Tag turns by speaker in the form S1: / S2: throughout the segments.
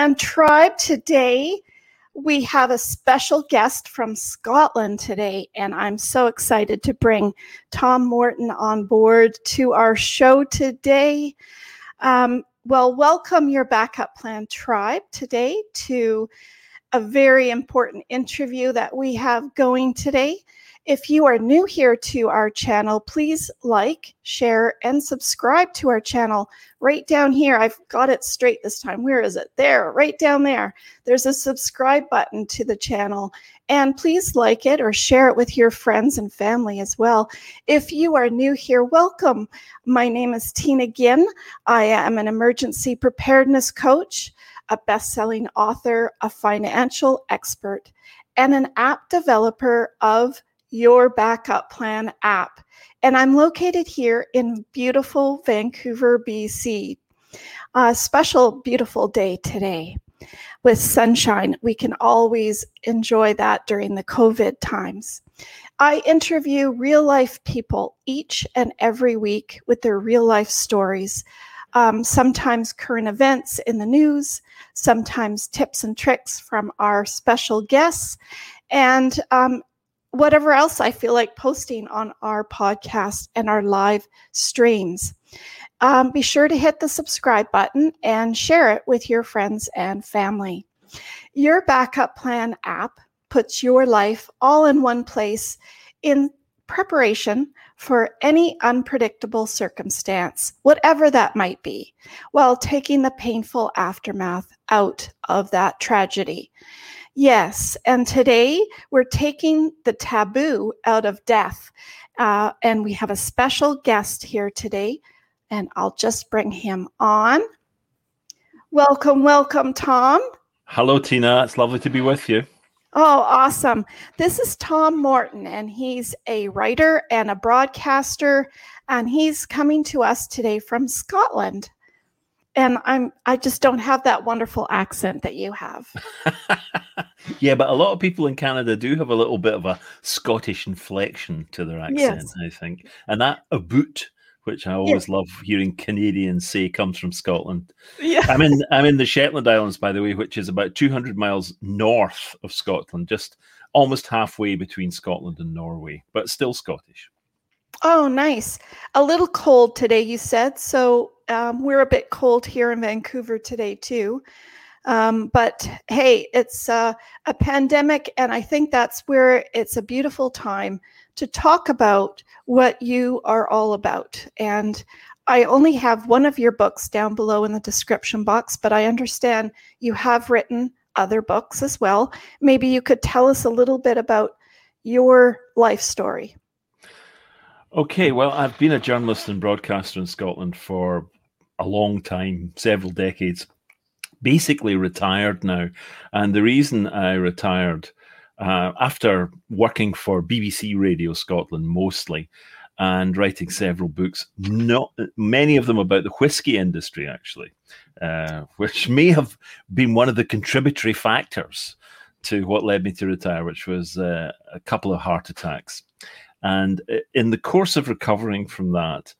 S1: Plan tribe. Today we have a special guest from Scotland today, and I'm so excited to bring Tom Morton on board to our show today. Um, well, welcome your backup plan tribe today to a very important interview that we have going today. If you are new here to our channel, please like, share, and subscribe to our channel. Right down here, I've got it straight this time. Where is it? There, right down there. There's a subscribe button to the channel. And please like it or share it with your friends and family as well. If you are new here, welcome. My name is Tina Ginn. I am an emergency preparedness coach, a best selling author, a financial expert, and an app developer of your backup plan app. And I'm located here in beautiful Vancouver, BC. A special, beautiful day today with sunshine. We can always enjoy that during the COVID times. I interview real life people each and every week with their real life stories. Um, sometimes current events in the news, sometimes tips and tricks from our special guests, and um, whatever else I feel like posting on our podcast and our live streams. Um, be sure to hit the subscribe button and share it with your friends and family. Your backup plan app puts your life all in one place in preparation for any unpredictable circumstance, whatever that might be, while taking the painful aftermath out of that tragedy. Yes, and today we're taking the taboo out of death. Uh, and we have a special guest here today, and I'll just bring him on. Welcome, welcome, Tom.
S2: Hello, Tina. It's lovely to be with you.
S1: Oh, awesome. This is Tom Morton, and he's a writer and a broadcaster, and he's coming to us today from Scotland and I'm I just don't have that wonderful accent that you have.
S2: yeah, but a lot of people in Canada do have a little bit of a Scottish inflection to their accent, yes. I think. And that a boot, which I always yes. love hearing Canadians say comes from Scotland. Yeah. I'm in I'm in the Shetland Islands, by the way, which is about 200 miles north of Scotland, just almost halfway between Scotland and Norway, but still Scottish.
S1: Oh, nice. A little cold today, you said. So um, we're a bit cold here in Vancouver today, too. Um, but hey, it's uh, a pandemic, and I think that's where it's a beautiful time to talk about what you are all about. And I only have one of your books down below in the description box, but I understand you have written other books as well. Maybe you could tell us a little bit about your life story.
S2: Okay, well, I've been a journalist and broadcaster in Scotland for a long time, several decades. Basically retired now, and the reason I retired uh, after working for BBC Radio Scotland mostly, and writing several books, not many of them about the whiskey industry actually, uh, which may have been one of the contributory factors to what led me to retire, which was uh, a couple of heart attacks. And in the course of recovering from that,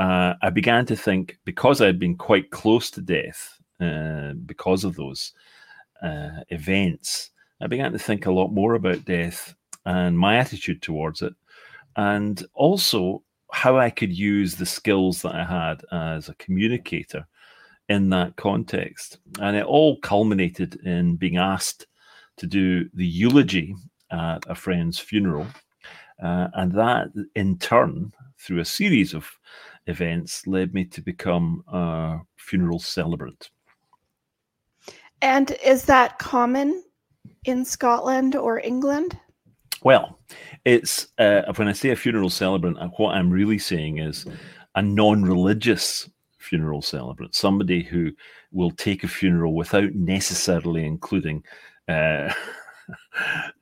S2: uh, I began to think because I had been quite close to death uh, because of those uh, events, I began to think a lot more about death and my attitude towards it, and also how I could use the skills that I had as a communicator in that context. And it all culminated in being asked to do the eulogy at a friend's funeral uh, and that, in turn, through a series of events, led me to become a funeral celebrant.
S1: And is that common in Scotland or England?
S2: Well, it's uh, when I say a funeral celebrant, uh, what I'm really saying is a non religious funeral celebrant, somebody who will take a funeral without necessarily including uh,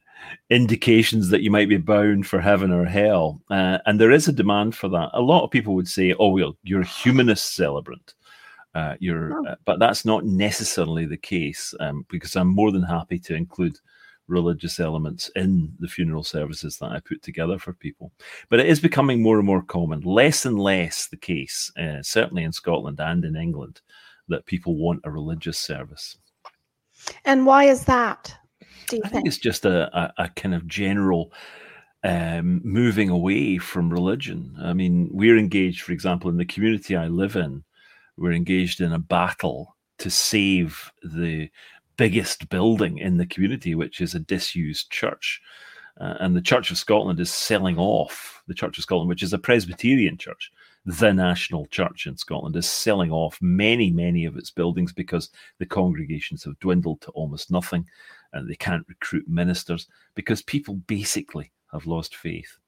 S2: indications that you might be bound for heaven or hell. Uh, and there is a demand for that. A lot of people would say, oh, well, you're a humanist celebrant. Uh, you're, oh. uh, but that's not necessarily the case um, because I'm more than happy to include religious elements in the funeral services that I put together for people. But it is becoming more and more common, less and less the case, uh, certainly in Scotland and in England, that people want a religious service.
S1: And why is that?
S2: I think? think? it's just a, a, a kind of general um, moving away from religion. I mean, we're engaged, for example, in the community I live in, we're engaged in a battle to save the biggest building in the community, which is a disused church. Uh, and the Church of Scotland is selling off the Church of Scotland, which is a Presbyterian church. The national church in Scotland is selling off many, many of its buildings because the congregations have dwindled to almost nothing and they can't recruit ministers because people basically have lost faith.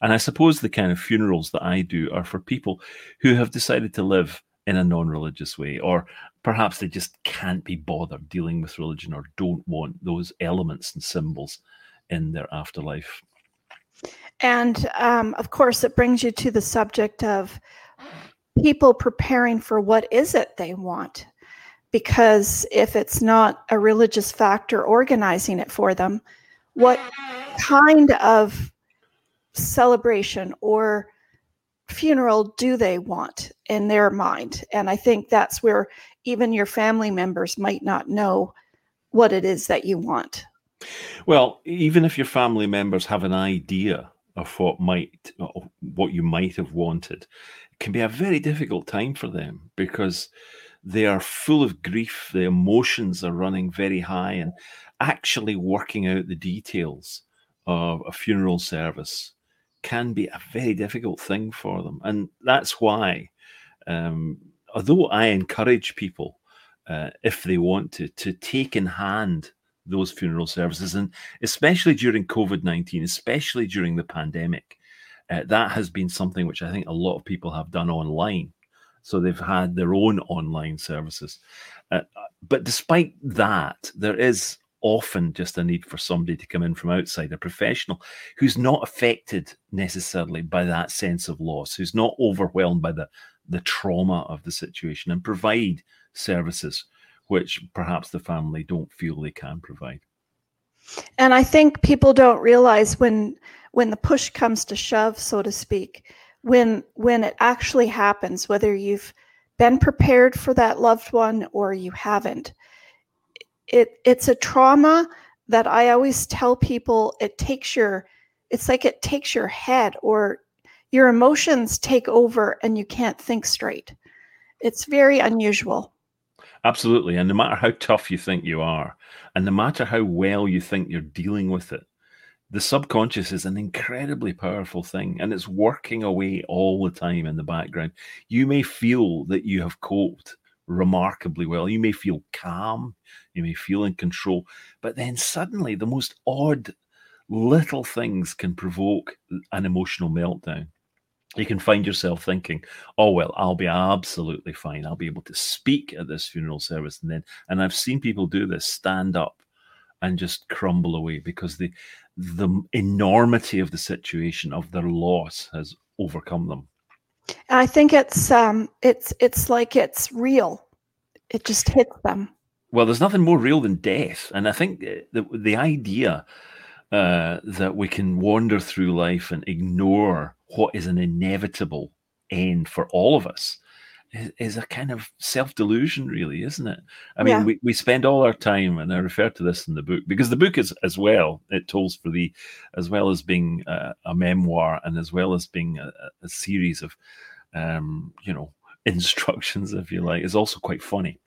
S2: And I suppose the kind of funerals that I do are for people who have decided to live in a non religious way, or perhaps they just can't be bothered dealing with religion or don't want those elements and symbols in their afterlife.
S1: And um, of course, it brings you to the subject of people preparing for what is it they want. Because if it's not a religious factor organizing it for them, what kind of celebration or funeral do they want in their mind? And I think that's where even your family members might not know what it is that you want.
S2: Well, even if your family members have an idea of what might what you might have wanted, it can be a very difficult time for them because they are full of grief, the emotions are running very high and actually working out the details of a funeral service can be a very difficult thing for them. And that's why, um, although I encourage people, uh, if they want to, to take in hand those funeral services, and especially during COVID 19, especially during the pandemic, uh, that has been something which I think a lot of people have done online. So they've had their own online services. Uh, but despite that, there is often just a need for somebody to come in from outside, a professional who's not affected necessarily by that sense of loss, who's not overwhelmed by the, the trauma of the situation and provide services which perhaps the family don't feel they can provide.
S1: And I think people don't realize when when the push comes to shove, so to speak, when when it actually happens, whether you've been prepared for that loved one or you haven't, it it's a trauma that I always tell people it takes your it's like it takes your head or your emotions take over and you can't think straight. It's very unusual.
S2: Absolutely. And no matter how tough you think you are, and no matter how well you think you're dealing with it, the subconscious is an incredibly powerful thing and it's working away all the time in the background. You may feel that you have coped remarkably well. You may feel calm, you may feel in control, but then suddenly the most odd little things can provoke an emotional meltdown. You can find yourself thinking, "Oh well, I'll be absolutely fine. I'll be able to speak at this funeral service." And then, and I've seen people do this, stand up and just crumble away because the the enormity of the situation of their loss has overcome them.
S1: I think it's um, it's it's like it's real. It just hits them.
S2: Well, there's nothing more real than death, and I think the the idea uh, that we can wander through life and ignore what is an inevitable end for all of us is, a kind of self delusion, really, isn't it? I mean, yeah. we, we spend all our time, and I refer to this in the book because the book is as well, it tolls for the, as well as being a, a memoir and as well as being a, a series of, um, you know, instructions, if you like, is also quite funny.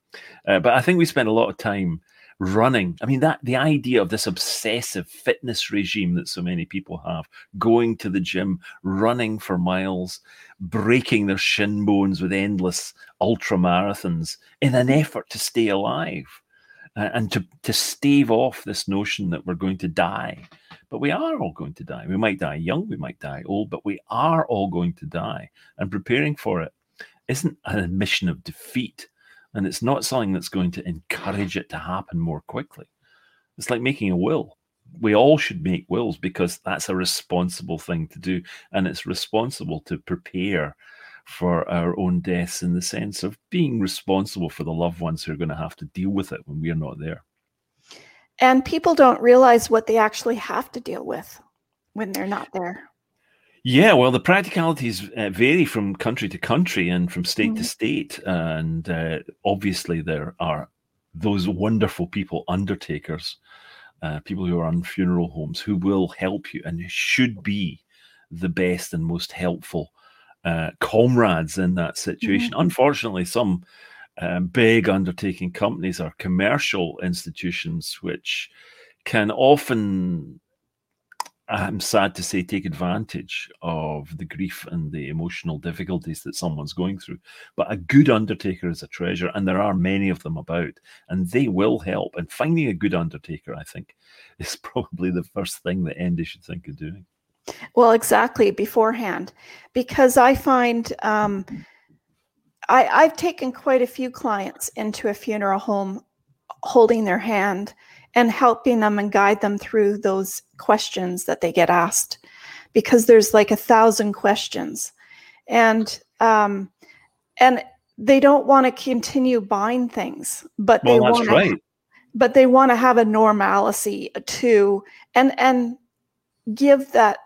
S2: Uh, but I think we spend a lot of time running. I mean, that the idea of this obsessive fitness regime that so many people have, going to the gym, running for miles, breaking their shin bones with endless ultra marathons in an effort to stay alive uh, and to, to stave off this notion that we're going to die. But we are all going to die. We might die young, we might die old, but we are all going to die. And preparing for it isn't an admission of defeat and it's not something that's going to encourage it to happen more quickly. It's like making a will. We all should make wills because that's a responsible thing to do. And it's responsible to prepare for our own deaths in the sense of being responsible for the loved ones who are going to have to deal with it when we are not there.
S1: And people don't realize what they actually have to deal with when they're not there.
S2: Yeah, well, the practicalities uh, vary from country to country and from state
S1: Mhm.
S2: to state. And uh, obviously, there are those wonderful people, undertakers, uh, people who are on funeral homes, who will help you and should be the best and most helpful uh, comrades in that situation. Unfortunately, some um, big undertaking companies are commercial institutions which can often I'm sad to say, take advantage of the grief and the emotional difficulties that someone's going through. But a good undertaker is a treasure, and there are many of them about, and they will help. And finding a good undertaker, I think, is probably the first thing that Andy should think of doing.
S1: Well, exactly beforehand, because I find um, I, I've taken quite a few clients into a funeral home, holding their hand and helping them and guide them through those questions that they get asked, because there's like a thousand questions, and um, and they don't want to continue buying things, but they want
S2: right.
S1: but they want to have a normalcy too and and give that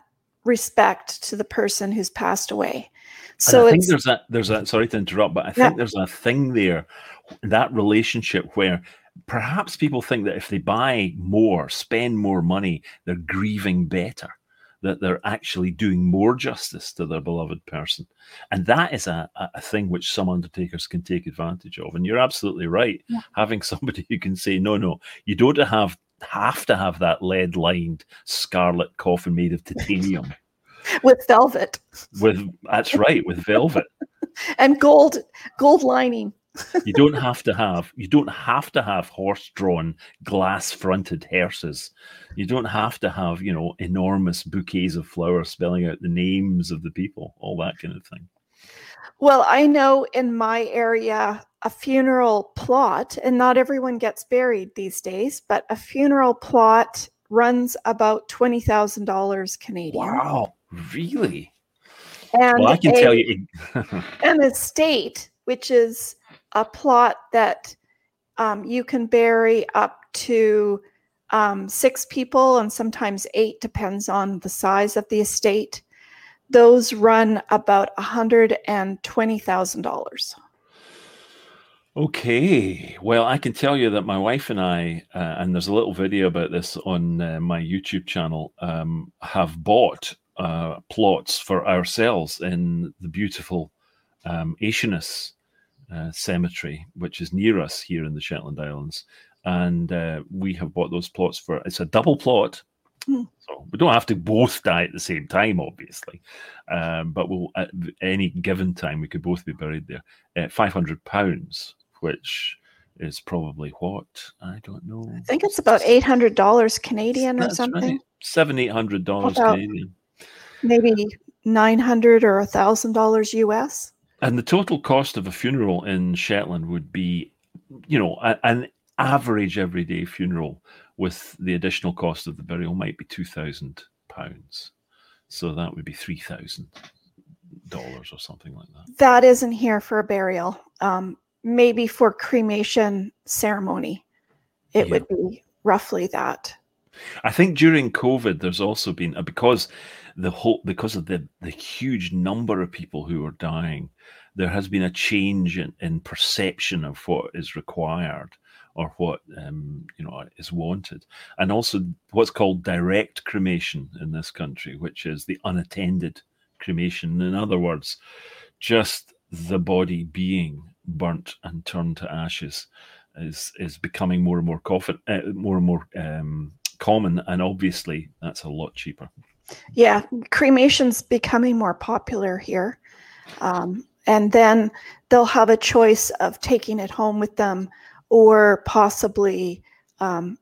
S1: respect to the person who's passed away so
S2: and I think
S1: it's
S2: there's that there's that sorry to interrupt, but I
S1: Yeah.
S2: think there's a thing there, that relationship where perhaps people think that if they buy more, spend more money, they're grieving better, that they're actually doing more justice to their beloved person. And that is a, a thing which some undertakers can take advantage of. And you're absolutely right.
S1: Yeah.
S2: Having somebody who can say, no, no, you don't have have to have that lead lined scarlet coffin made of titanium
S1: with velvet
S2: with that's right with velvet
S1: and gold gold lining
S2: you don't have to have you don't have to have horse-drawn glass-fronted hearses. You don't have to have you know enormous bouquets of flowers spelling out the names of the people all that kind of thing.
S1: Well i know in my area a funeral plot and not everyone gets buried these days but a funeral plot runs about $20000 canadian.
S2: Wow really?
S1: And
S2: well i can
S1: a-
S2: tell you
S1: an estate, which is a plot that um, you can bury up to um, six people and sometimes eight, depends on the size of the estate. Those run about $120,000.
S2: Okay. Well, I can tell you that my wife and I, uh, and there's a little video about this on uh, my YouTube channel, um, have bought uh, plots for ourselves in the beautiful um, uh, Cemetery, which is near us here in the Shetland Islands. And uh, we have bought those plots for, it's a double plot.
S1: Hmm.
S2: So we don't have to both die at the same time, obviously. Um, but we'll, at any given time, we could both be buried there. Uh, £500 which is probably what I don't know.
S1: I think it's about $800 Canadian or something,
S2: right. Seven, eight hundred dollars Canadian.
S1: maybe 900 or a $1,000 US.
S2: And the total cost of a funeral in Shetland would be, you know, a, an average everyday funeral with the additional cost of the burial might be two thousand pounds. So that would be three thousand dollars or something like that.
S1: That isn't here for a burial. Um, maybe for cremation ceremony, it
S2: Yeah.
S1: would be roughly that.
S2: I think during COVID, there's also been uh, because the whole because of the the huge number of people who are dying, there has been a change in, in perception of what is required or what um, you know is wanted, and also what's called direct cremation in this country, which is the unattended cremation. In other words, just the body being burnt and turned to ashes is is becoming more and more coffin, uh, more and more um, common, and obviously that's a lot cheaper.
S1: Yeah, cremation's becoming more popular here. Um, and then they'll have a choice of taking it home with them or possibly um,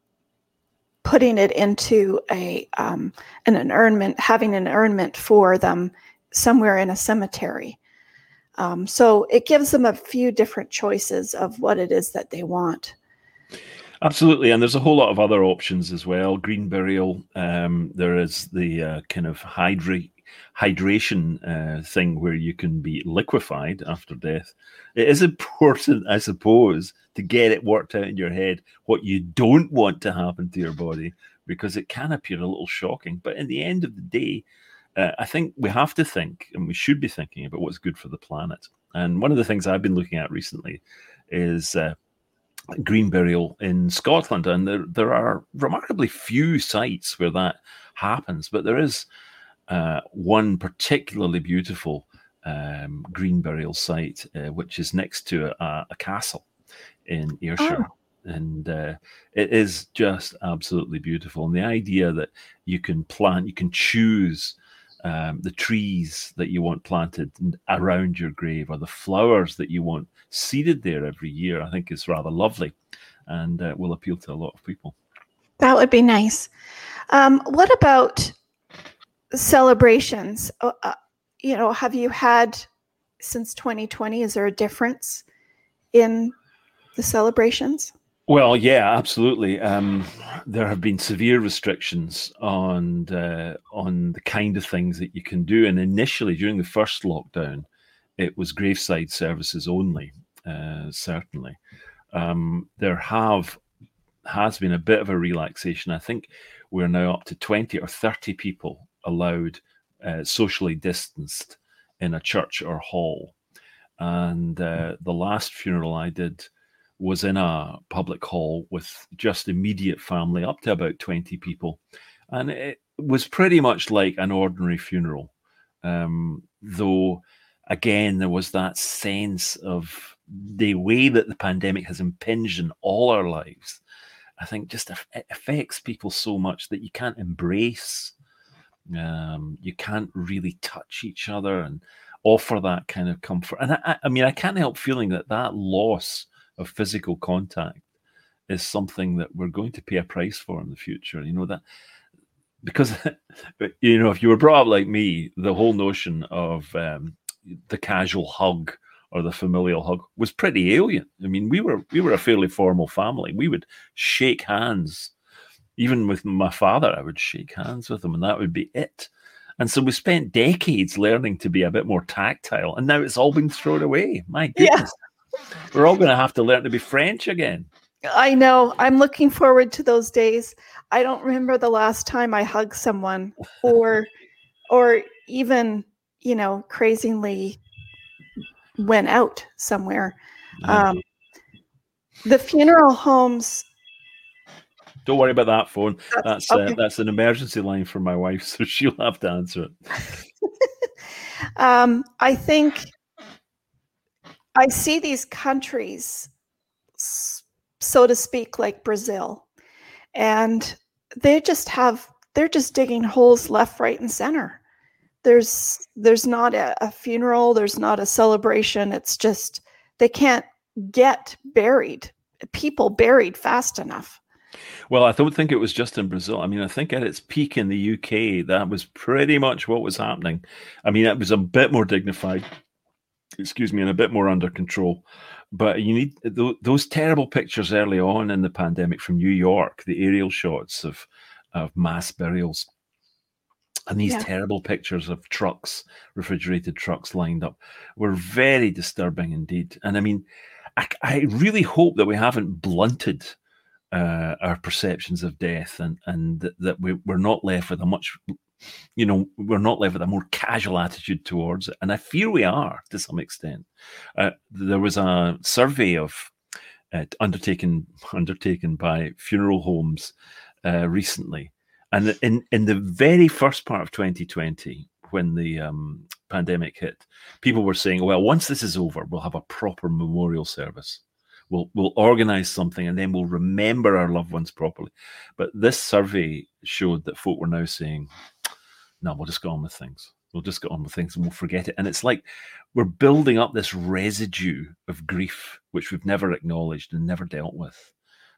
S1: putting it into a um, an inurnment, having an inurnment for them somewhere in a cemetery. Um, so it gives them a few different choices of what it is that they want.
S2: Absolutely, and there's a whole lot of other options as well. Green burial. Um, there is the uh, kind of hydra- hydration uh, thing where you can be liquefied after death. It is important, I suppose, to get it worked out in your head what you don't want to happen to your body because it can appear a little shocking. But in the end of the day, uh, I think we have to think, and we should be thinking about what's good for the planet. And one of the things I've been looking at recently is uh, green burial in Scotland, and there there are remarkably few sites where that happens, but there is uh, one particularly beautiful um, green burial site, uh, which is next to a, a castle in Ayrshire. Oh. And uh, it is just absolutely beautiful. And the idea that you can plant, you can choose um, the trees that you want planted around your grave or the flowers that you want seeded there every year, I think is rather lovely and uh, will appeal to a lot of people.
S1: That would be nice. Um, what about celebrations? Uh, uh you know, have you had since 2020? Is there a difference in the celebrations?
S2: Well, yeah, absolutely. Um, there have been severe restrictions on uh, on the kind of things that you can do, and initially during the first lockdown, it was graveside services only. Uh, certainly, um, there have has been a bit of a relaxation. I think we're now up to twenty or thirty people allowed uh, socially distanced in a church or hall. And uh, the last funeral I did was in a public hall with just immediate family, up to about 20 people. And it was pretty much like an ordinary funeral. Um, though, again, there was that sense of the way that the pandemic has impinged on all our lives. I think just it affects people so much that you can't embrace um, you can't really touch each other and offer that kind of comfort. And I, I mean, I can't help feeling that that loss of physical contact is something that we're going to pay a price for in the future. You know that because you know if you were brought up like me, the whole notion of um, the casual hug or the familial hug was pretty alien. I mean, we were we were a fairly formal family. We would shake hands even with my father, I would shake hands with him, and that would be it. And so we spent decades learning to be a bit more tactile, and now it's all been thrown away. My goodness. We're all going to have to learn to be French again.
S1: I know. I'm looking forward to those days. I don't remember the last time I hugged someone or or even, you know, crazily went out somewhere. Um, the funeral homes
S2: don't worry about that phone. That's uh, okay. uh, that's an emergency line for my wife, so she'll have to answer it.
S1: um, I think I see these countries, so to speak, like Brazil, and they just have they're just digging holes left, right, and center. There's there's not a, a funeral. There's not a celebration. It's just they can't get buried people buried fast enough.
S2: Well, I don't think it was just in Brazil. I mean, I think at its peak in the UK, that was pretty much what was happening. I mean, it was a bit more dignified, excuse me, and a bit more under control. But you need th- those terrible pictures early on in the pandemic from New York, the aerial shots of of mass burials, and these yeah. terrible pictures of trucks, refrigerated trucks lined up, were very disturbing indeed. And I mean, I, I really hope that we haven't blunted uh, our perceptions of death and and that, that we, we're not left with a much you know we're not left with a more casual attitude towards it. And i fear we are to some extent. Uh, there was a survey of uh, undertaken undertaken by funeral homes uh, recently. And in in the very first part of 2020 when the um, pandemic hit people were saying well once this is over we'll have a proper memorial service. We'll we'll organize something and then we'll remember our loved ones properly. But this survey showed that folk were now saying, no, we'll just go on with things. We'll just get on with things and we'll forget it. And it's like we're building up this residue of grief, which we've never acknowledged and never dealt with.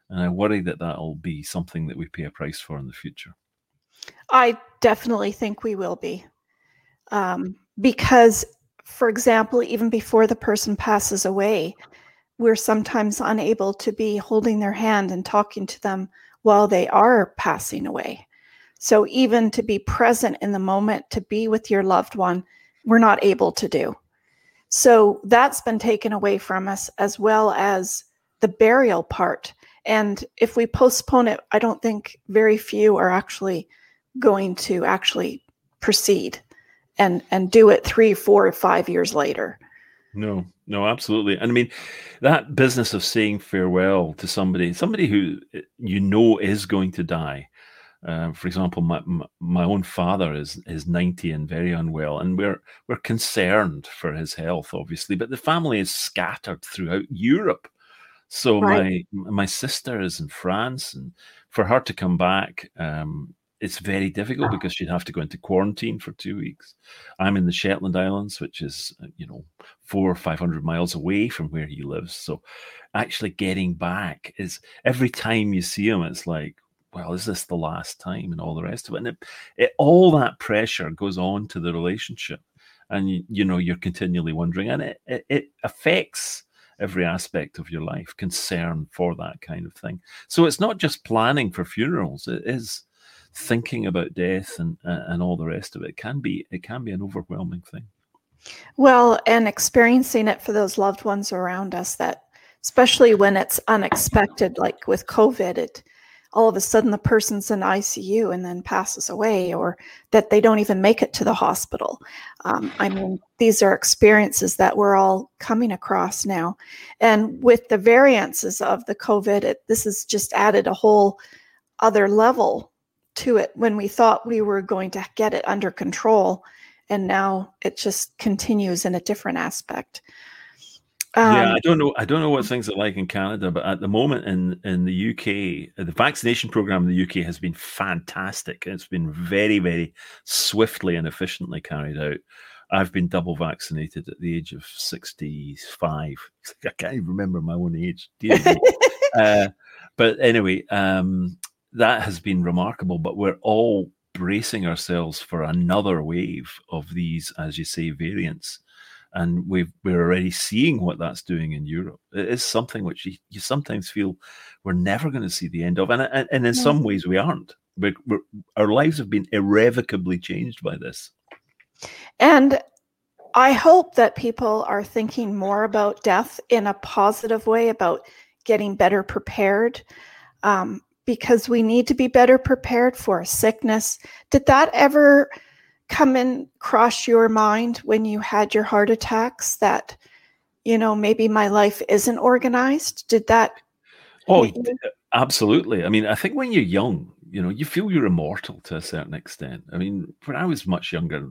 S2: And I worry that that'll be something that we pay a price for in the future.
S1: I definitely think we will be. Um, because, for example, even before the person passes away, we're sometimes unable to be holding their hand and talking to them while they are passing away. So, even to be present in the moment, to be with your loved one, we're not able to do. So, that's been taken away from us as well as the burial part. And if we postpone it, I don't think very few are actually going to actually proceed. and and do it three, four, five years later.
S2: No, no, absolutely. And I mean, that business of saying farewell to somebody, somebody who eh, you know is going to die. Uh, for example, my, my own father is is ninety and very unwell, and we're we're concerned for his health, obviously. But the family is scattered throughout Europe, so right. my my sister is in France, and for her to come back, um, it's very difficult because she'd have to go into quarantine for two weeks. I'm in the Shetland Islands, which is uh, you know four or five hundred miles away from where he lives. So actually getting back is every time you see him, it's like, well, is this the last time, and all the rest of it. And it, it, all that pressure goes on to the relationship, and you, you know you're continually wondering, and it, it, it affects every aspect of your life concern for that kind of thing. So it's not just planning for funerals. It is thinking about death and uh, and all the rest of it can be it can be an overwhelming thing.
S1: Well and experiencing it for those loved ones around us that especially when it's unexpected like with covid it all of a sudden the person's in icu and then passes away or that they don't even make it to the hospital. Um, i mean these are experiences that we're all coming across now. And with the variances of the covid it, this has just added a whole other level to it when we thought we were going to get it under control. And now it just continues in a different aspect
S2: um, yeah, I don't know. I don't know what things are like in Canada, but at the moment in in the UK, the vaccination program in the UK has been fantastic. It's been very, very swiftly and efficiently carried out. I've been double vaccinated at the age of sixty-five. I can't even remember my own age. uh, but anyway, um, that has been remarkable. But we're all bracing ourselves for another wave of these, as you say, variants. And we are already seeing what that's doing in Europe. It is something which you, you sometimes feel we're never going to see the end of. And, and, and in yeah. some ways, we aren't. We're, we're, our lives have been irrevocably changed by this.
S1: And I hope that people are thinking more about death in a positive way, about getting better prepared. Um, because we need to be better prepared for sickness. Did that ever come in cross your mind when you had your heart attacks that you know maybe my life isn't organized? Did that
S2: Oh, absolutely. I mean, I think when you're young, you know, you feel you're immortal to a certain extent. I mean, when I was much younger,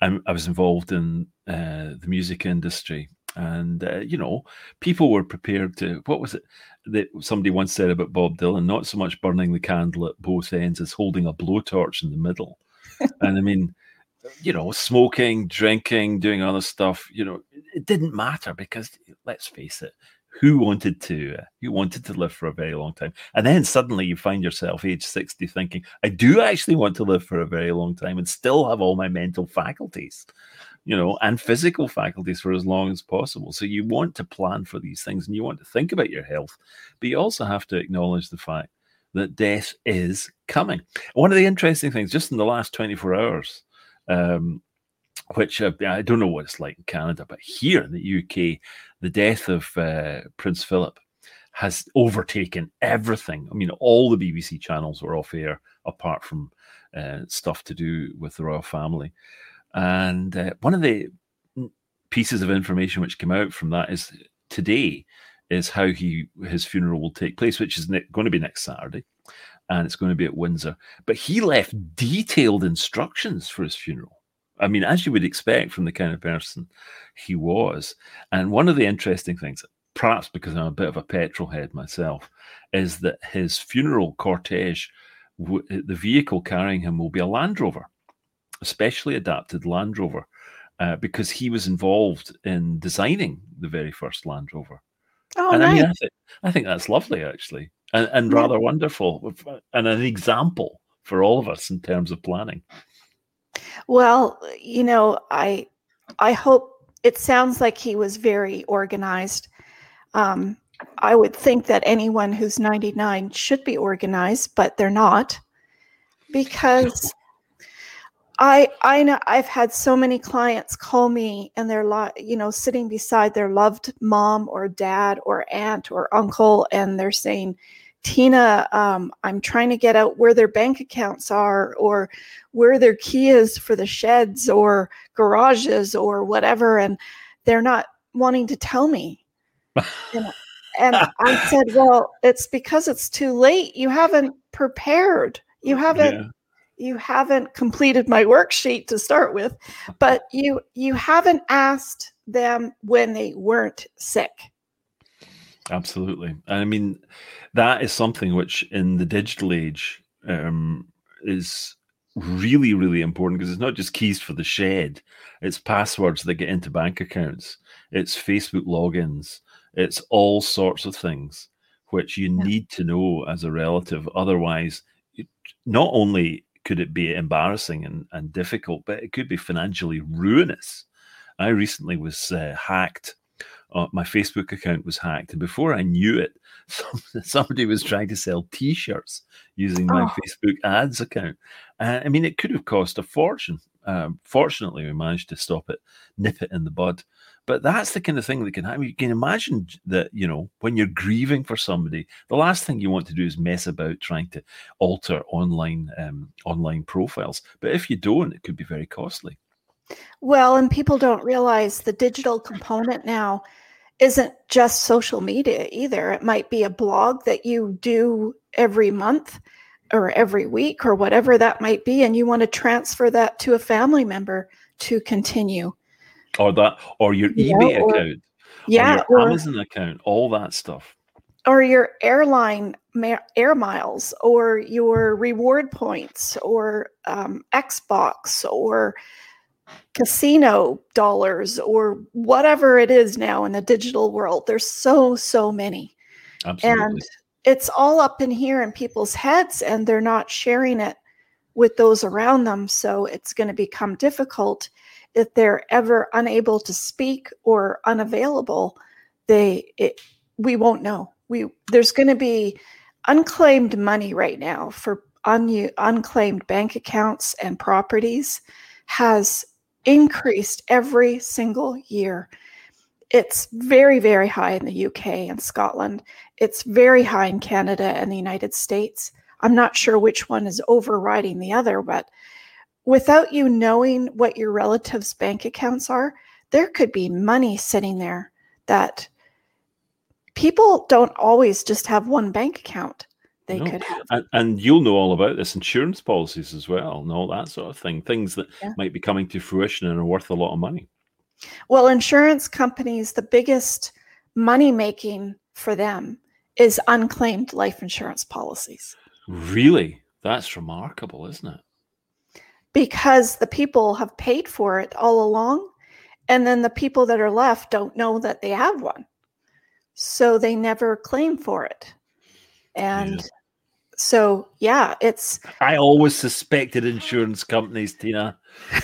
S2: I, I was involved in uh, the music industry, and uh, you know, people were prepared to. What was it? that somebody once said about Bob Dylan, not so much burning the candle at both ends as holding a blowtorch in the middle. and I mean, you know, smoking, drinking, doing other stuff, you know, it didn't matter because let's face it, who wanted to uh, who wanted to live for a very long time and then suddenly you find yourself age 60 thinking i do actually want to live for a very long time and still have all my mental faculties you know, and physical faculties for as long as possible. So you want to plan for these things and you want to think about your health, but you also have to acknowledge the fact that death is coming. One of the interesting things, just in the last 24 hours, um, which uh, I don't know what it's like in Canada, but here in the UK, the death of uh, Prince Philip has overtaken everything. I mean, all the BBC channels were off air apart from uh, stuff to do with the royal family. And uh, one of the pieces of information which came out from that is today is how he his funeral will take place, which is ne- going to be next Saturday, and it's going to be at Windsor. But he left detailed instructions for his funeral. I mean, as you would expect from the kind of person he was. And one of the interesting things, perhaps because I'm a bit of a petrol head myself, is that his funeral cortege, w- the vehicle carrying him, will be a Land Rover a specially adapted Land Rover, uh, because he was involved in designing the very first Land Rover.
S1: Oh, and nice. I mean, I,
S2: th- I think that's lovely, actually, and, and rather wonderful, and an example for all of us in terms of planning.
S1: Well, you know, I I hope it sounds like he was very organized. Um, I would think that anyone who's 99 should be organized, but they're not because I I know I've had so many clients call me and they're like you know sitting beside their loved mom or dad or aunt or uncle and they're saying Tina, um, I'm trying to get out where their bank accounts are or where their key is for the sheds or garages or whatever. And they're not wanting to tell me. and, and I said, well, it's because it's too late. You haven't prepared. You haven't. Yeah. You haven't completed my worksheet to start with, but you you haven't asked them when they weren't sick.
S2: Absolutely. I mean, that is something which in the digital age um, is really, really important because it's not just keys for the shed, it's passwords that get into bank accounts, it's Facebook logins, it's all sorts of things which you yeah. need to know as a relative. Otherwise, it, not only could it be embarrassing and, and difficult, but it could be financially ruinous. I recently was uh, hacked uh, my Facebook account was hacked, and before I knew it, some, somebody was trying to sell T-shirts using my oh. Facebook ads account. Uh, I mean, it could have cost a fortune. Um, fortunately, we managed to stop it, nip it in the bud. But that's the kind of thing that can happen. You can imagine that, you know, when you're grieving for somebody, the last thing you want to do is mess about trying to alter online um, online profiles. But if you don't, it could be very costly.
S1: Well, and people don't realize the digital component now isn't just social media either. It might be a blog that you do every month or every week or whatever that might be, and you want to transfer that to a family member to continue.
S2: Or that, or your yeah, eBay or, account,
S1: yeah,
S2: or your or, Amazon account, all that stuff.
S1: Or your airline air miles, or your reward points, or um, Xbox, or casino dollars or whatever it is now in the digital world. There's so, so many. Absolutely. And it's all up in here in people's heads and they're not sharing it with those around them. So it's going to become difficult if they're ever unable to speak or unavailable. They, it, we won't know. We there's going to be unclaimed money right now for un, unclaimed bank accounts and properties has increased every single year. It's very, very high in the UK and Scotland. It's very high in Canada and the United States. I'm not sure which one is overriding the other, but without you knowing what your relatives' bank accounts are, there could be money sitting there that people don't always just have one bank account they no. could have.
S2: And, and, you'll know all about this insurance policies as well, and all that sort of thing. Things that yeah. might be coming to fruition and are worth a lot of money.
S1: Well, insurance companies, the biggest money making for them is unclaimed life insurance policies.
S2: Really? That's remarkable, isn't it?
S1: Because the people have paid for it all along, and then the people that are left don't know that they have one. So they never claim for it. And yeah. so, yeah, it's.
S2: I always suspected insurance companies, Tina.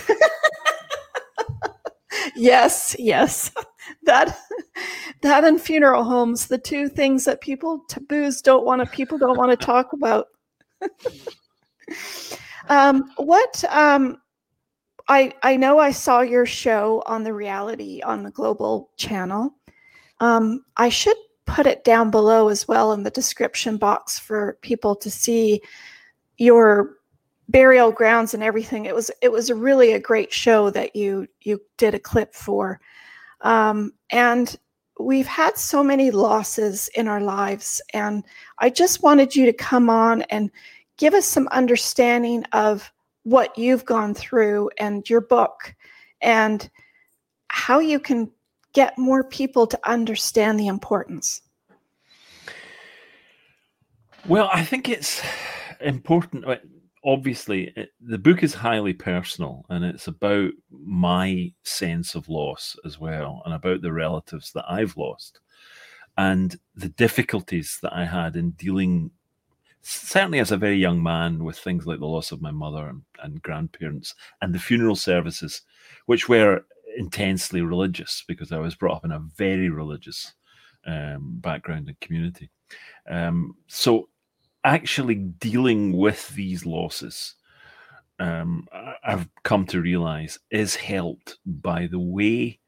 S1: yes, yes. That that and funeral homes, the two things that people taboos don't want to people don't want to talk about. um, what um, I I know I saw your show on the reality on the global channel. Um, I should put it down below as well in the description box for people to see your burial grounds and everything. It was it was really a great show that you you did a clip for, um, and we've had so many losses in our lives, and I just wanted you to come on and give us some understanding of what you've gone through and your book and how you can get more people to understand the importance?
S2: Well, I think it's important. Obviously, it, the book is highly personal and it's about my sense of loss as well and about the relatives that I've lost and the difficulties that I had in dealing certainly as a very young man with things like the loss of my mother and, and grandparents and the funeral services which were intensely religious because I was brought up in a very religious um, background and community. Um, so, actually dealing with these losses, um, I've come to realize is helped by the way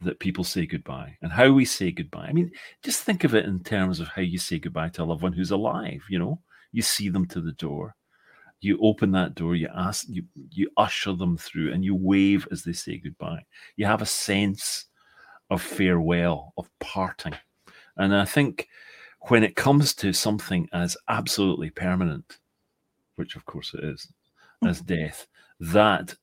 S2: that people say goodbye and how we say goodbye. I mean, just think of it in terms of how you say goodbye to a loved one who's alive. You know, you see them to the door, you open that door, you ask, you you usher them through, and you wave as they say goodbye. You have a sense of farewell, of parting, and I think when it comes to something as absolutely permanent, which of course it is, as mm-hmm. death, that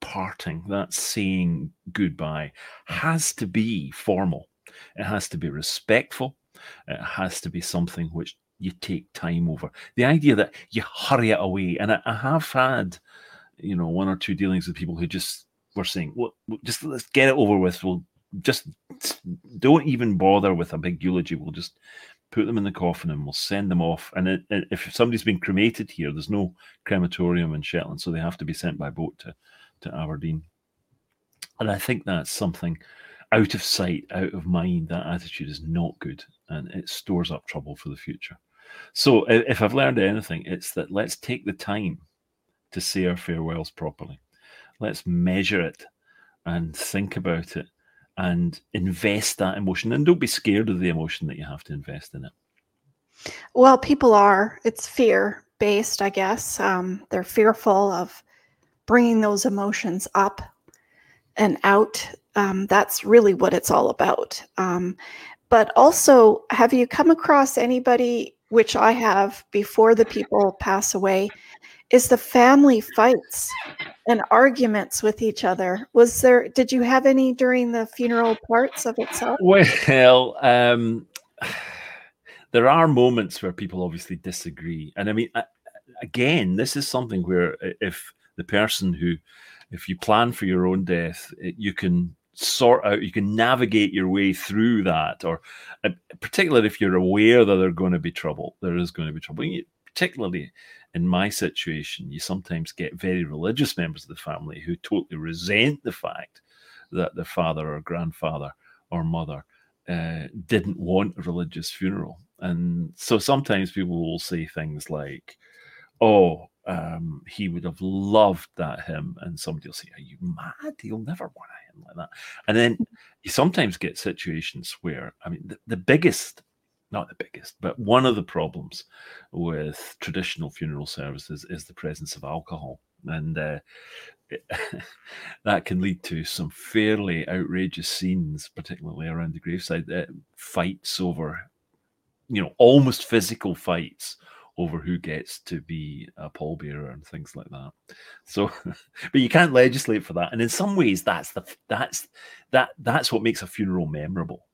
S2: parting, that saying goodbye, has to be formal. It has to be respectful. It has to be something which you take time over. The idea that you hurry it away, and I, I have had, you know, one or two dealings with people who just were saying, "Well, just let's get it over with. We'll just don't even bother with a big eulogy. We'll just put them in the coffin and we'll send them off. And it, it, if somebody's been cremated here, there's no crematorium in Shetland, so they have to be sent by boat to to Aberdeen. And I think that's something out of sight, out of mind. That attitude is not good and it stores up trouble for the future. So, if I've learned anything, it's that let's take the time to say our farewells properly. Let's measure it and think about it and invest that emotion. And don't be scared of the emotion that you have to invest in it.
S1: Well, people are. It's fear based, I guess. Um, they're fearful of bringing those emotions up and out. Um, that's really what it's all about. Um, but also, have you come across anybody, which I have before the people pass away, is the family fights and arguments with each other. Was there, did you have any during the funeral parts of itself?
S2: Well, um, there are moments where people obviously disagree. And I mean, again, this is something where if the person who, if you plan for your own death, you can sort out, you can navigate your way through that, or uh, particularly if you're aware that there's going to be trouble, there is going to be trouble. Particularly in my situation, you sometimes get very religious members of the family who totally resent the fact that their father or grandfather or mother uh, didn't want a religious funeral. And so sometimes people will say things like, oh, um, he would have loved that hymn. And somebody will say, Are you mad? He'll never want a hymn like that. And then you sometimes get situations where, I mean, the, the biggest, not the biggest, but one of the problems with traditional funeral services is the presence of alcohol. And uh, that can lead to some fairly outrageous scenes, particularly around the graveside, uh, fights over, you know, almost physical fights over who gets to be a pallbearer and things like that. So, but you can't legislate for that. And in some ways, that's the that's that that's what makes a funeral memorable.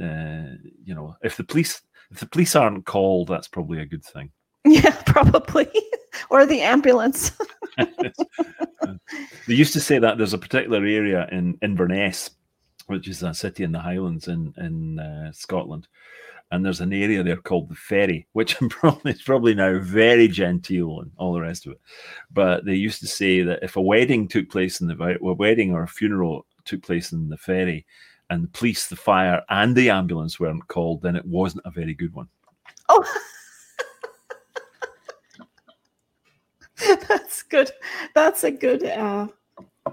S2: Uh, you know, if the police if the police aren't called, that's probably a good thing.
S1: Yeah, probably, or the ambulance.
S2: they used to say that there's a particular area in Inverness, which is a city in the Highlands in in uh, Scotland, and there's an area there called the ferry, which probably is probably now very genteel and all the rest of it. But they used to say that if a wedding took place in the a wedding or a funeral took place in the ferry, and the police, the fire, and the ambulance weren't called, then it wasn't a very good one.
S1: Oh. That's good. That's a good uh,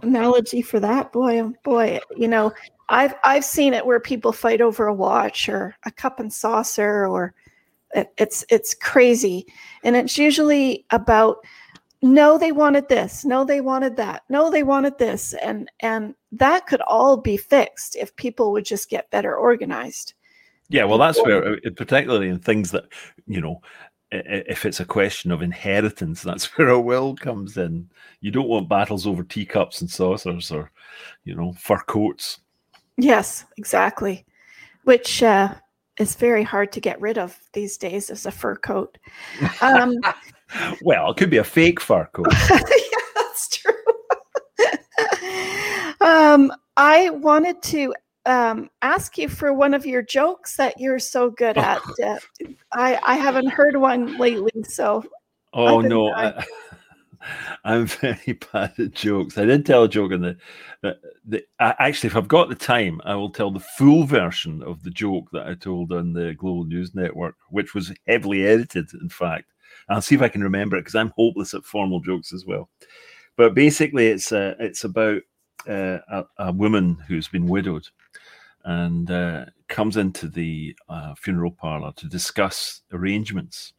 S1: analogy for that. Boy, oh boy, you know, I've I've seen it where people fight over a watch or a cup and saucer or it, it's it's crazy. And it's usually about no they wanted this. No they wanted that. No they wanted this. And and that could all be fixed if people would just get better organized.
S2: Yeah well that's where uh, particularly in things that you know if it's a question of inheritance that's where a will comes in. You don't want battles over teacups and saucers or you know fur coats
S1: Yes, exactly. Which uh, is very hard to get rid of these days as a fur coat. Um,
S2: well, it could be a fake fur coat.
S1: yeah, that's true. um, I wanted to um, ask you for one of your jokes that you're so good at. Uh, I, I haven't heard one lately, so.
S2: Oh no! I, I'm very bad at jokes. I did tell a joke in the, the, actually, if I've got the time, I will tell the full version of the joke that I told on the Global News Network, which was heavily edited, in fact. I'll see if I can remember it because I'm hopeless at formal jokes as well. But basically, it's uh, it's about uh, a, a, woman who's been widowed and uh, comes into the uh, funeral parlor to discuss arrangements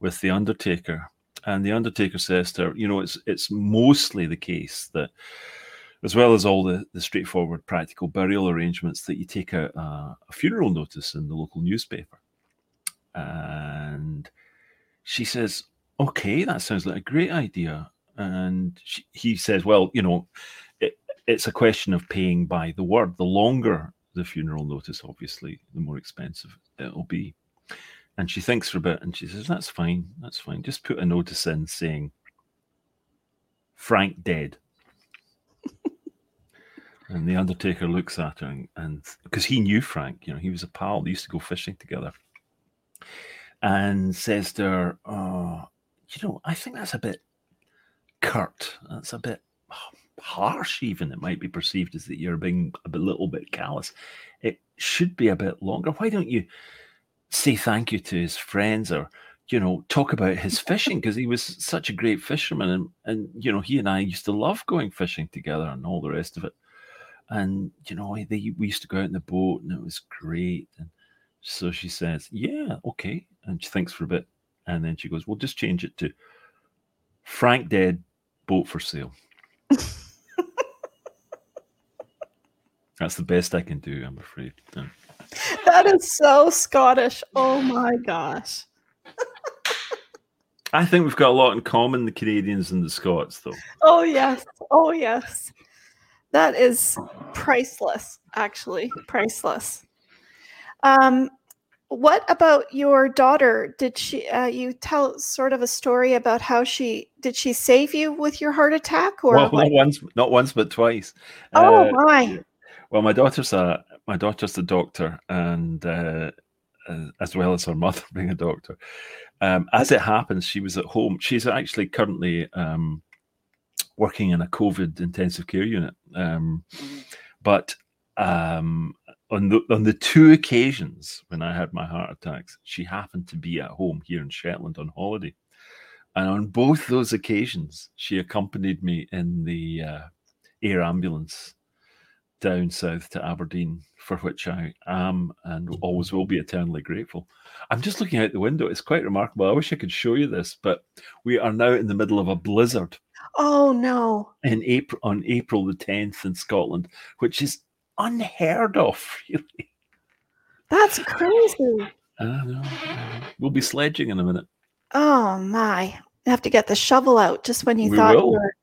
S2: with the undertaker. And the undertaker says to her, you know, it's it's mostly the case that, as well as all the, the straightforward practical burial arrangements, that you take a, a, a funeral notice in the local newspaper. And she says, okay, that sounds like a great idea. And she, he says, well, you know, it, it's a question of paying by the word. The longer the funeral notice, obviously, the more expensive it'll be. And she thinks for a bit and she says, That's fine, that's fine. Just put a notice in saying, Frank dead. and the Undertaker looks at her and because he knew Frank, you know, he was a pal, they used to go fishing together. And says to her, Oh, you know, I think that's a bit curt. That's a bit harsh, even it might be perceived as that you're being a little bit callous. It should be a bit longer. Why don't you say thank you to his friends or you know talk about his fishing because he was such a great fisherman and and you know he and I used to love going fishing together and all the rest of it. And you know they, we used to go out in the boat and it was great. And so she says, "Yeah, okay," and she thinks for a bit, and then she goes, "We'll just change it to Frank dead, boat for sale." That's the best I can do, I'm afraid. Yeah.
S1: That is so Scottish. Oh my gosh.
S2: I think we've got a lot in common, the Canadians and the Scots, though.
S1: Oh, yes. Oh, yes. That is priceless, actually. Priceless. Um, what about your daughter? Did she, uh, you tell sort of a story about how she, did she save you with your heart attack? Or
S2: well, not once, not once, but twice.
S1: Oh, uh, my.
S2: Well, my daughter's a my daughter's a doctor, and uh, uh, as well as her mother being a doctor. Um, as it happens, she was at home. She's actually currently um, working in a COVID intensive care unit. Um, but um, on the on the two occasions when I had my heart attacks, she happened to be at home here in Shetland on holiday, and on both those occasions, she accompanied me in the uh, air ambulance down south to Aberdeen, for which I am and mm-hmm. always will be eternally grateful. I'm just looking out the window. It's quite remarkable. I wish I could show you this, but we are now in the middle of a blizzard.
S1: Oh no!
S2: In April, on April the 10th in Scotland, which is unheard of, really.
S1: That's crazy.
S2: I know. We'll be sledging in a minute.
S1: Oh my! I have to get the shovel out just when you we thought will. you were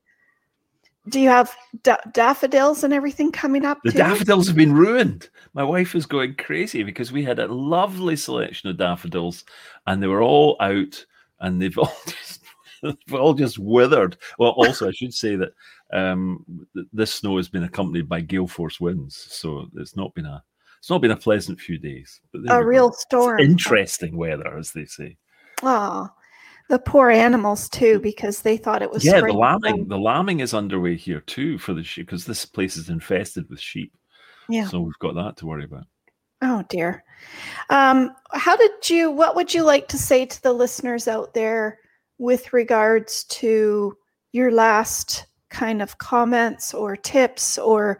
S1: do you have da- daffodils and everything coming up?
S2: The
S1: too?
S2: daffodils have been ruined. My wife is going crazy because we had a lovely selection of daffodils, and they were all out, and they've all just they've all just withered. Well, also I should say that um, this snow has been accompanied by gale force winds, so it's not been a it's not been a pleasant few days.
S1: But a real storm.
S2: It's interesting weather, as they say.
S1: Oh, the poor animals too, because they thought it was.
S2: Yeah, the lambing. The lambing is underway here too for the sheep because this place is infested with sheep. Yeah. So we've got that to worry about.
S1: Oh dear. Um, how did you? What would you like to say to the listeners out there with regards to your last kind of comments or tips or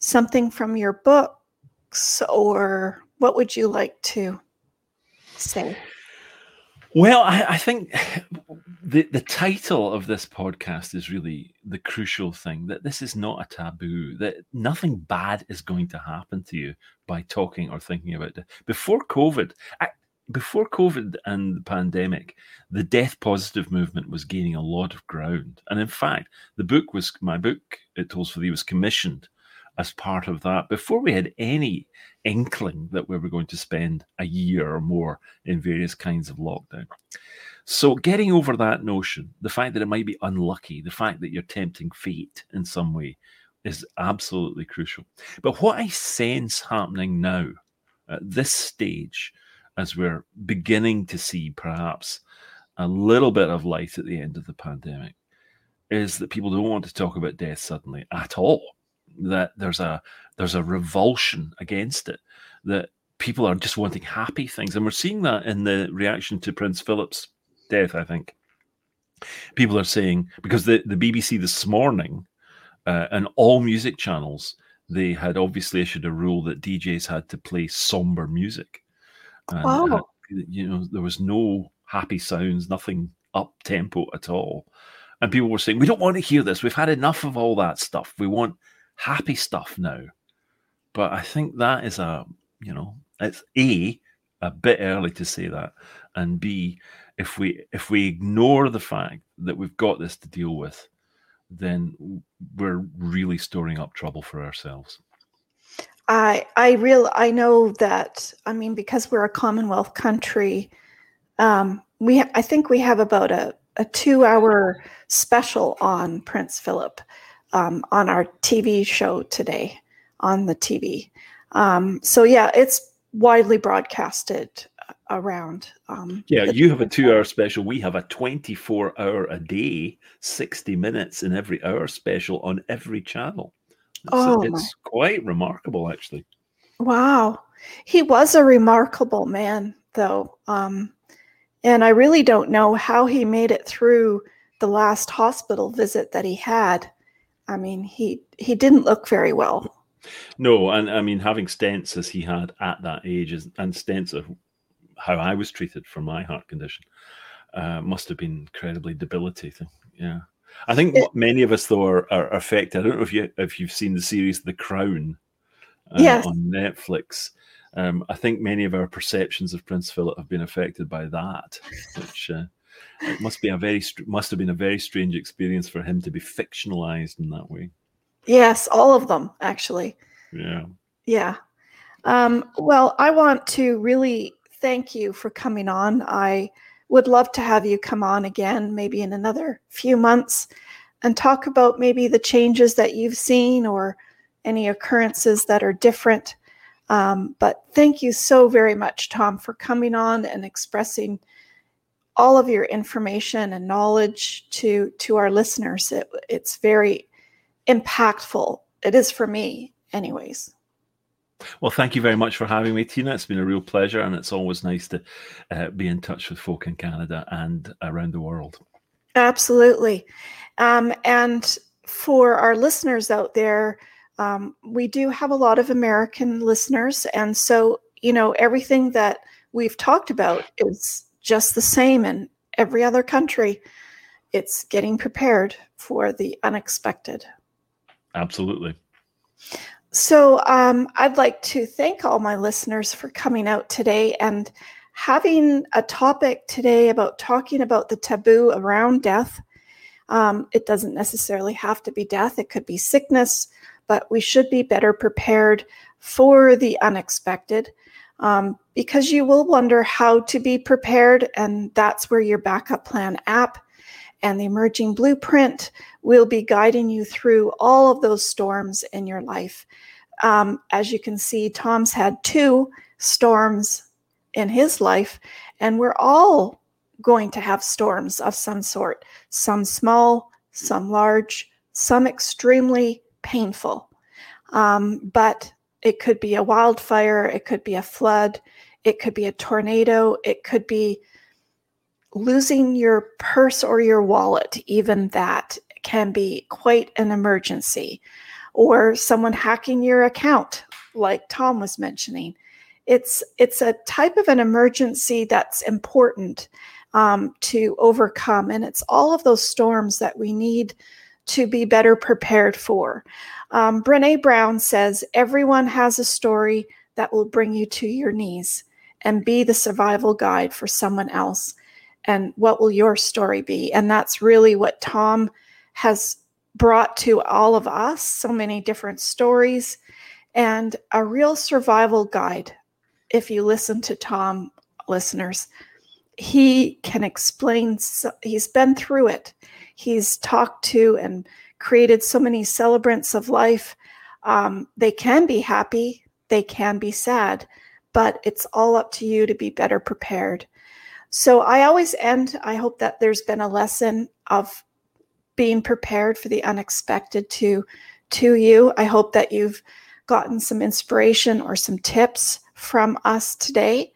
S1: something from your books or what would you like to say?
S2: Well, I, I, think the the title of this podcast is really the crucial thing that this is not a taboo. That nothing bad is going to happen to you by talking or thinking about it. Before COVID, I, before COVID and the pandemic, the death positive movement was gaining a lot of ground, and in fact, the book was my book. It tolls for thee was commissioned as part of that before we had any inkling that we were going to spend a year or more in various kinds of lockdown. So, getting over that notion, the fact that it might be unlucky, the fact that you're tempting fate in some way, is absolutely crucial. But what I sense happening now at this stage, as we're beginning to see perhaps a little bit of light at the end of the pandemic, is that people don't want to talk about death suddenly at all that there's a there's a revulsion against it that people are just wanting happy things and we're seeing that in the reaction to prince philip's death i think people are saying because the, the bbc this morning uh, and all music channels, they had obviously issued a rule that DJs had to play somber music. And
S1: Wow.
S2: had- you know, there was no happy sounds, nothing up tempo at all. And people were saying, we don't want to hear this. We've had enough of all that stuff. We want happy stuff now. But I think that is a, you know, it's A, a bit early to say that. And B, if we if we ignore the fact that we've got this to deal with, then we're really storing up trouble for ourselves.
S1: I I real I know that I mean because we're a Commonwealth country, um, we ha- I think we have about a a two hour special on Prince Philip um, on our TV show today on the TV. Um, so yeah, it's widely broadcasted uh, around. Um,
S2: Yeah, you have a two hour special. We have a 24 hour a day, 60 minutes in every hour special on every channel. It's,
S1: Oh, my.
S2: it's quite remarkable, actually.
S1: Wow. He was a remarkable man, though. Um, and I really don't know how he made it through the last hospital visit that he had. I mean, he he didn't look very well.
S2: No, and I mean, having stents as he had at that age, is, and stents of how I was treated for my heart condition, uh, must have been incredibly debilitating. Yeah. I think
S1: It-
S2: what many of us though are, are affected. I don't know if you if you've seen the series The Crown uh,
S1: Yes.
S2: on Netflix. Um, I think many of our perceptions of Prince Philip have been affected by that, which uh, it must be a very must have been a very strange experience for him to be fictionalized in that way.
S1: Yes, all of them, actually.
S2: Yeah.
S1: Yeah. Um, well, I want to really thank you for coming on. I would love to have you come on again, maybe in another few months, and talk about maybe the changes that you've seen or any occurrences that are different. Um, but thank you so very much, Tom, for coming on and expressing all of your information and knowledge to to our listeners. It, it's very impactful. It is for me, anyways.
S2: Well, thank you very much for having me, Tina. It's been a real pleasure, and it's always nice to uh, be in touch with folk in Canada and around the world.
S1: Absolutely. Um, and for our listeners out there, um, we do have a lot of American listeners. And so, you know, everything that we've talked about is just the same in every other country. It's getting prepared for the unexpected.
S2: Absolutely.
S1: So um, I'd like to thank all my listeners for coming out today and having a topic today about talking about the taboo around death. Um, it doesn't necessarily have to be death, it could be sickness, but we should be better prepared for the unexpected um, because you will wonder how to be prepared. And that's where your backup plan app and the emerging blueprint will be guiding you through all of those storms in your life. Um, as you can see, Tom's had two storms in his life, and we're all going to have storms of some sort some small, some large, some extremely painful. Um, but it could be a wildfire, it could be a flood, it could be a tornado, it could be losing your purse or your wallet, even that can be quite an emergency, or someone hacking your account, like Tom was mentioning. It's it's a type of an emergency that's important um, to overcome, and it's all of those storms that we need to be better prepared for. Um, Brene Brown says everyone has a story that will bring you to your knees and be the survival guide for someone else and what will your story be? And that's really what tom has brought to all of us so many different stories and a real survival guide. If you listen to tom listeners he can explain so, he's been through it. He's talked to and created so many celebrants of life. Um, they can be happy they can be sad but it's all up to you to be better prepared so I always end, I hope that there's been a lesson of being prepared for the unexpected to to you. I hope that you've gotten some inspiration or some tips from us today.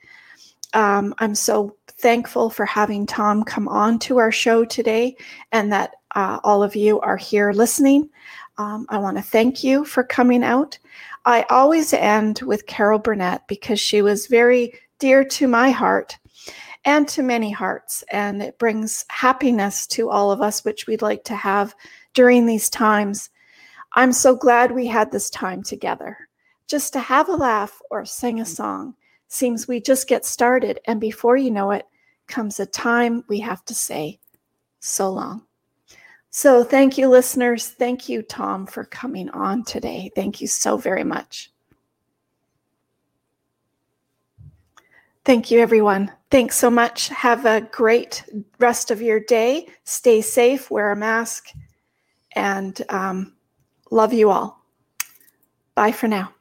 S1: Um, I'm so thankful for having Tom come on to our show today and that uh, all of you are here listening. Um, I want to thank you for coming out. I always end with Carol Burnett because she was very dear to my heart and to many hearts, and it brings happiness to all of us, which we'd like to have during these times. I'm so glad we had this time together. Just to have a laugh or sing a mm. song seems we just get started, and before you know it, comes a time we have to say, so long. So, thank you, listeners. Thank you, Tom, for coming on today. Thank you so very much. Thank you, everyone. Thanks so much. Have a great rest of your day. Stay safe, wear a mask, and um, love you all. Bye for now.